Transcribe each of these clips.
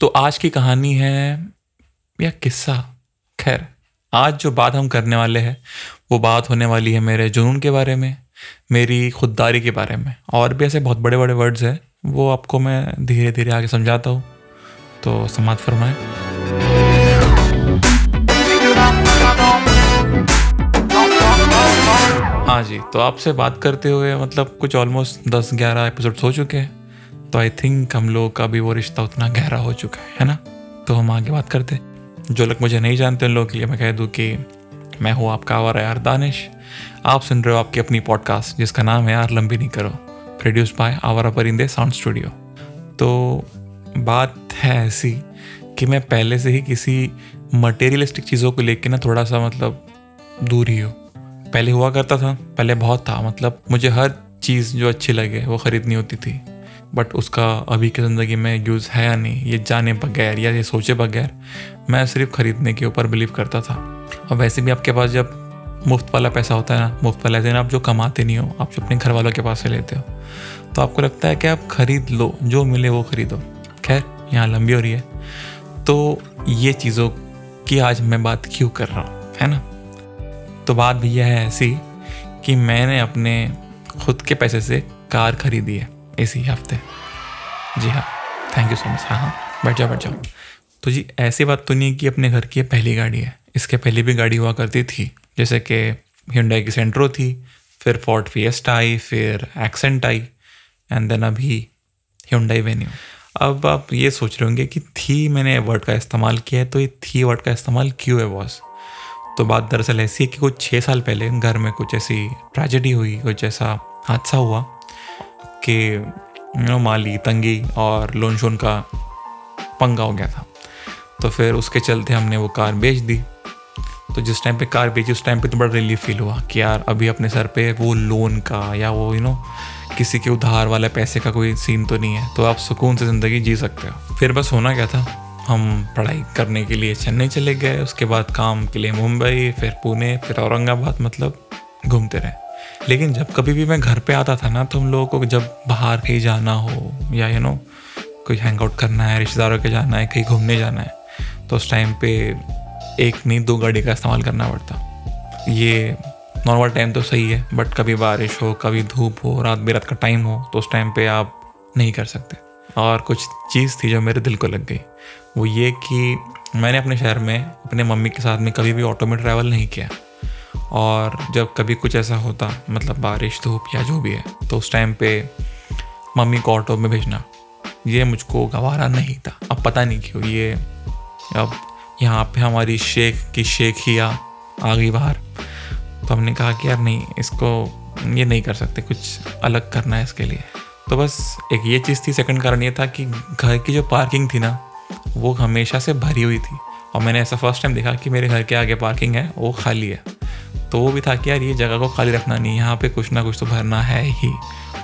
तो आज की कहानी है या किस्सा। खैर, आज जो बात हम करने वाले हैं, वो बात होने वाली है मेरे जुनून के बारे में, मेरी खुददारी के बारे में। और भी ऐसे बहुत बड़े बड़े वर्ड्स हैं, वो आपको मैं धीरे धीरे आगे समझाता हूँ। तो समात फरमाएँ। हाँ जी तो आपसे बात करते हुए मतलब कुछ ऑलमोस्ट दस ग्यारह एपिसोड्स हो चुके हैं। तो आई थिंक हम लोग का भी वो रिश्ता उतना गहरा हो चुका है है ना? तो हम आगे बात करते जो लोग मुझे नहीं जानते उन लोगों के लिए मैं कह दूँ कि मैं हूँ आपका आवारा यार दानिश। आप सुन रहे हो आपकी अपनी पॉडकास्ट जिसका नाम है यार लंबी नहीं करो। प्रोड्यूस बाय आवारा परिंदे साउंड स्टूडियो तो बात है ऐसी कि मैं पहले से ही किसी मटेरियलिस्टिक चीज़ों को लेके ना थोड़ा सा मतलब दूर ही हो। पहले हुआ करता था, पहले बहुत था मतलब मुझे हर चीज़ जो अच्छी लगे, वो ख़रीदनी होती थी। बट उसका अभी की ज़िंदगी में यूज़ है या नहीं, ये जाने बगैर या ये सोचे बगैर मैं सिर्फ़ ख़रीदने के ऊपर बिलीव करता था। और वैसे भी आपके पास जब मुफ़्त वाला पैसा होता है ना, मुफ़्त वाला दिन आप जो कमाते नहीं हो, आप जो अपने घर वालों के पास से लेते हो तो आपको लगता है कि आप खरीद लो, जो मिले वो खरीदो। खैर, यहाँ लंबी हो रही है। तो ये चीज़ों की आज मैं बात क्यों कर रहा हूँ, है ना? तो बात भैया है ऐसी कि मैंने अपने खुद के पैसे से कार खरीदी है। इसी हफ़्ते। जी हाँ थैंक यू सो मच हाँ हाँ बैठ जाओ बैठ जाओ। तो जी, ऐसी बात तो नहीं कि अपने घर की पहली गाड़ी है। इसके पहले भी गाड़ी हुआ करती थी। जैसे कि हिंडाई की सेंट्रो थी, फिर फोर्ट फिएस्टा आई, फिर एक्सेंट आई एंड देन अभी हिंडाई वेन्यू अब आप ये सोच रहे होंगे कि थी मैंने वर्ड का इस्तेमाल किया है तो ये थी वर्ड का इस्तेमाल क्यों है बॉस तो बात दरअसल ऐसी है कि कुछ छः साल पहले घर में कुछ ऐसी ट्रेजेडी हुई, कुछ ऐसा हादसा हुआ। कि नो माली, तंगी और लोन शोन का पंगा हो गया था। तो फिर उसके चलते हमने वो कार बेच दी। तो जिस टाइम पे कार बेची, उस टाइम पे तो बड़ा रिलीफ फील हुआ कि यार, अभी अपने सर पे वो लोन का या वो यू नो किसी के उधार वाले पैसे का कोई सीन तो नहीं है। तो आप सुकून से ज़िंदगी जी सकते हो। फिर बस होना क्या था? हम पढ़ाई करने के लिए चेन्नई चले गए। उसके बाद काम के लिए मुंबई, फिर पुणे, फिर औरंगाबाद मतलब घूमते रहे। लेकिन जब कभी भी मैं घर पे आता था ना तो हम लोगों को जब बाहर कहीं जाना हो या यू नो कोई हैंग आउट करना है, रिश्तेदारों के जाना है, कहीं घूमने जाना है तो उस टाइम पे एक नहीं, दो गाड़ी का इस्तेमाल करना पड़ता। ये नॉर्मल टाइम तो सही है बट कभी बारिश हो, कभी धूप हो, रात बेरात का टाइम हो तो उस टाइम पे आप नहीं कर सकते। और कुछ चीज़ थी जो मेरे दिल को लग गई, वो ये कि मैंने अपने शहर में, अपने मम्मी के साथ में कभी भी ऑटो में ट्रैवल नहीं किया। और जब कभी कुछ ऐसा होता मतलब बारिश, धूप या जो भी है तो उस टाइम पे मम्मी को ऑटो में भेजना। ये मुझको गवारा नहीं था। अब पता नहीं क्यों ये, अब यहाँ पे हमारी शेख की शेख आ गई बाहर। तो हमने कहा कि यार नहीं, इसको ये नहीं कर सकते, कुछ अलग करना है इसके लिए। तो बस एक ये चीज़ थी। सेकंड कारण ये था कि घर की जो पार्किंग थी ना, वो हमेशा से भरी हुई थी। और मैंने ऐसा फ़र्स्ट टाइम देखा कि मेरे घर के आगे पार्किंग है, वो खाली है। तो वो भी था कि यार ये जगह को खाली रखना नहीं, यहाँ पे कुछ ना कुछ तो भरना है ही।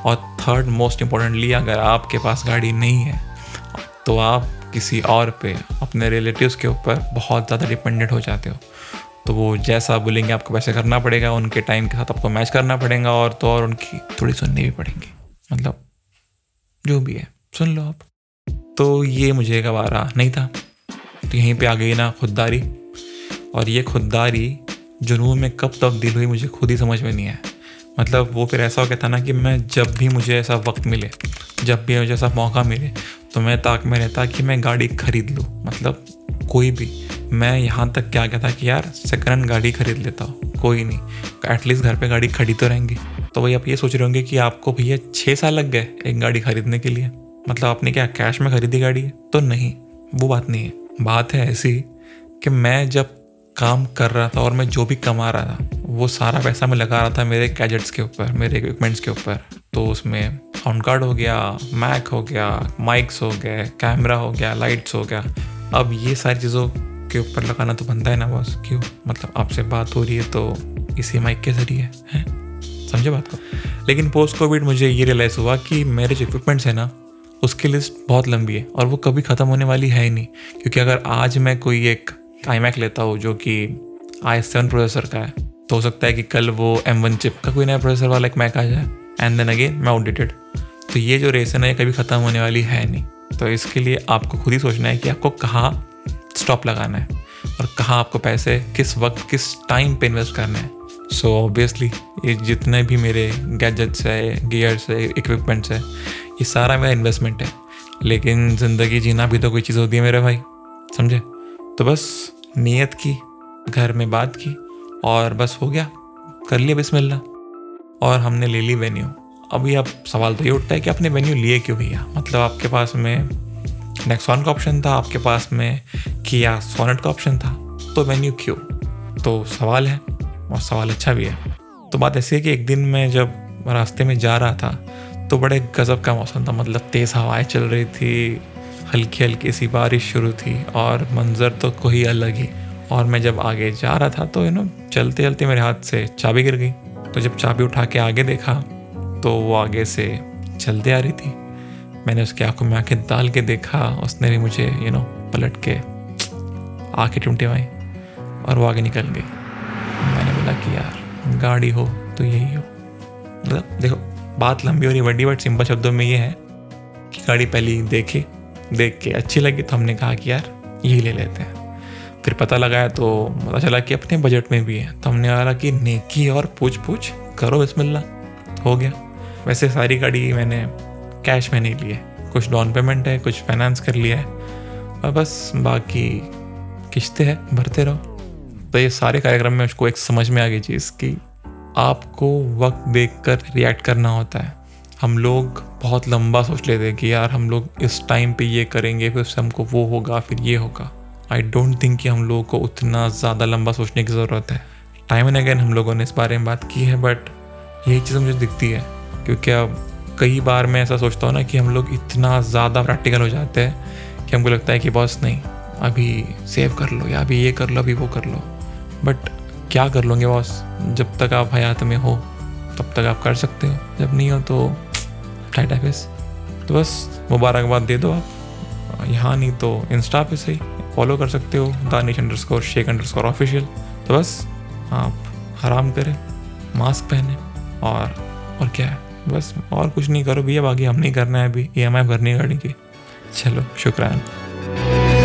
और थर्ड मोस्ट इम्पॉर्टेंटली अगर आपके पास गाड़ी नहीं है तो आप किसी और पे, अपने रिलेटिव्स के ऊपर बहुत ज़्यादा डिपेंडेंट हो जाते हो। तो वो जैसा बोलेंगे, आपको वैसे करना पड़ेगा, उनके टाइम के साथ आपको मैच करना पड़ेगा और तो और उनकी थोड़ी सुननी भी पड़ेंगी। मतलब जो भी है, सुन लो आप। तो ये मुझे गवारा नहीं था। तो यहीं पे आ गई ना खुददारी। और ये खुददारी जुनून में कब तब्दील हुई मुझे खुद ही समझ में नहीं आया। मतलब वो फिर ऐसा हो गया था ना कि मैं जब भी मुझे ऐसा वक्त मिले, जब भी मुझे ऐसा मौका मिले तो मैं ताक में रहता कि मैं गाड़ी खरीद लूँ। मतलब कोई भी। मैं यहाँ तक क्या कहता कि यार, सेकेंड हैंड गाड़ी खरीद लेता हूँ, कोई नहीं। एटलीस्ट घर पे गाड़ी खड़ी तो रहेंगी। तो वही आप ये सोच रहे होंगे कि आपको भैया छः साल लग गए एक गाड़ी खरीदने के लिए। मतलब आपने क्या कैश में खरीदी गाड़ी है? तो नहीं, वो बात नहीं है। बात है ऐसी कि मैं जब काम कर रहा था और मैं जो भी कमा रहा था, वो सारा पैसा मैं लगा रहा था मेरे गैजेट्स के ऊपर, मेरे इक्विपमेंट्स के ऊपर। तो उसमें साउंड कार्ड हो गया मैक हो गया माइक्स हो गए कैमरा हो गया लाइट्स हो गया। अब ये सारी चीज़ों के ऊपर लगाना तो बनता है ना बॉस क्यों? मतलब आपसे बात हो रही है तो इसी माइक के ज़रिए, है? समझे बात को? लेकिन पोस्ट कोविड मुझे ये रियलाइज़ हुआ कि मेरे जो इक्विपमेंट्स हैं ना, उसकी लिस्ट बहुत लंबी है और वो कभी ख़त्म होने वाली है ही नहीं। क्योंकि अगर आज मैं कोई एक आई मैक लेता हूँ जो कि आई सेवन प्रोसेसर का है। तो हो सकता है कि कल वो एम वन चिप का कोई नया प्रोसेसर वाला एक मैक आ जाए। एंड देन अगेन मैं आउटडेटेड तो ये जो रेस है कभी ख़त्म होने वाली है नहीं। तो इसके लिए आपको खुद ही सोचना है कि आपको कहाँ स्टॉप लगाना है और कहाँ आपको पैसे किस वक्त किस टाइम पे इन्वेस्ट करना है। सो so, ऑब्वियसली ये जितने भी मेरे गैजेट्स है गियर्स है इक्विपमेंट्स है ये सारा मेरा इन्वेस्टमेंट है। लेकिन ज़िंदगी जीना भी तो कोई चीज़ होती है मेरे भाई समझे? तो बस नीयत की, घर में बात की और बस हो गया। कर लिया बिस्मिल्लाह। और हमने ले ली वेन्यू। अभी अब सवाल तो ये उठता है कि आपने वेन्यू लिए क्यों भैया? मतलब आपके पास में नेक्सॉन का ऑप्शन था, आपके पास में किया सोनेट का ऑप्शन था तो वेन्यू क्यों? तो सवाल है और सवाल अच्छा भी है। तो बात ऐसी है कि एक दिन मैं जब रास्ते में जा रहा था तो बड़े गज़ब का मौसम था मतलब तेज़ हवाएँ चल रही थी हल्की हल्की सी बारिश शुरू थी और मंज़र तो कोई अलग ही। और मैं जब आगे जा रहा था तो यू नो चलते चलते मेरे हाथ से चाबी गिर गई। तो जब चाबी उठा के आगे देखा तो वो आगे से चलते आ रही थी। मैंने उसके आँखों में आँखें डाल के देखा, उसने भी मुझे यू नो पलट के आँखें टूटे और वो आगे निकल गई। मैंने बोला कि यार, गाड़ी हो तो यही हो। मतलब देखो, बात लंबी हो रही, बड़ी, बट सिंपल शब्दों में ये है कि गाड़ी पहली देखी देख के अच्छी लगी तो हमने कहा कि यार, यही ले लेते हैं। फिर पता लगाया तो पता चला कि अपने बजट में भी है। तो हमने कहा कि नेकी और पूछ पूछ करो बिस्मिल्लाह, हो गया। वैसे सारी गाड़ी मैंने कैश में नहीं ली है। कुछ डाउन पेमेंट है, कुछ फाइनेंस कर लिया है। और बस बाकी किश्ते हैं, भरते रहो। तो ये सारे कार्यक्रम में उसको एक समझ में आ गई चीज़ कि आपको वक्त देख कर रिएक्ट करना होता है। हम लोग बहुत लंबा सोच लेते हैं कि यार हम लोग इस टाइम पे ये करेंगे, फिर उससे हमको वो होगा, फिर ये होगा। आई डोंट थिंक कि हम लोगों को उतना ज़्यादा लंबा सोचने की ज़रूरत है। टाइम एंड अगेन हम लोगों ने इस बारे में बात की है बट यही चीज़ मुझे दिखती है, क्योंकि अब कई बार मैं ऐसा सोचता हूँ ना कि हम लोग इतना ज़्यादा प्रैक्टिकल हो जाते हैं कि हमको लगता है कि बॉस नहीं, अभी सेव कर लो या अभी ये कर लो, अभी वो कर लो। बट क्या कर लोगे बॉस जब तक आप हयात में हो, तब तक आप कर सकते हो। जब नहीं हो तो टाइट ऑफ़िस तो बस मुबारकबाद दे दो आप। यहाँ नहीं तो इंस्टा पे सही। फॉलो कर सकते हो। Danish underscore Sheikh underscore official तो बस आप हराम करें मास्क पहने और और क्या है? बस और कुछ नहीं करो भैया। बाकी हम नहीं करना है अभी। ई एम आई भरनी गाड़ी की। चलो, शुक्रान।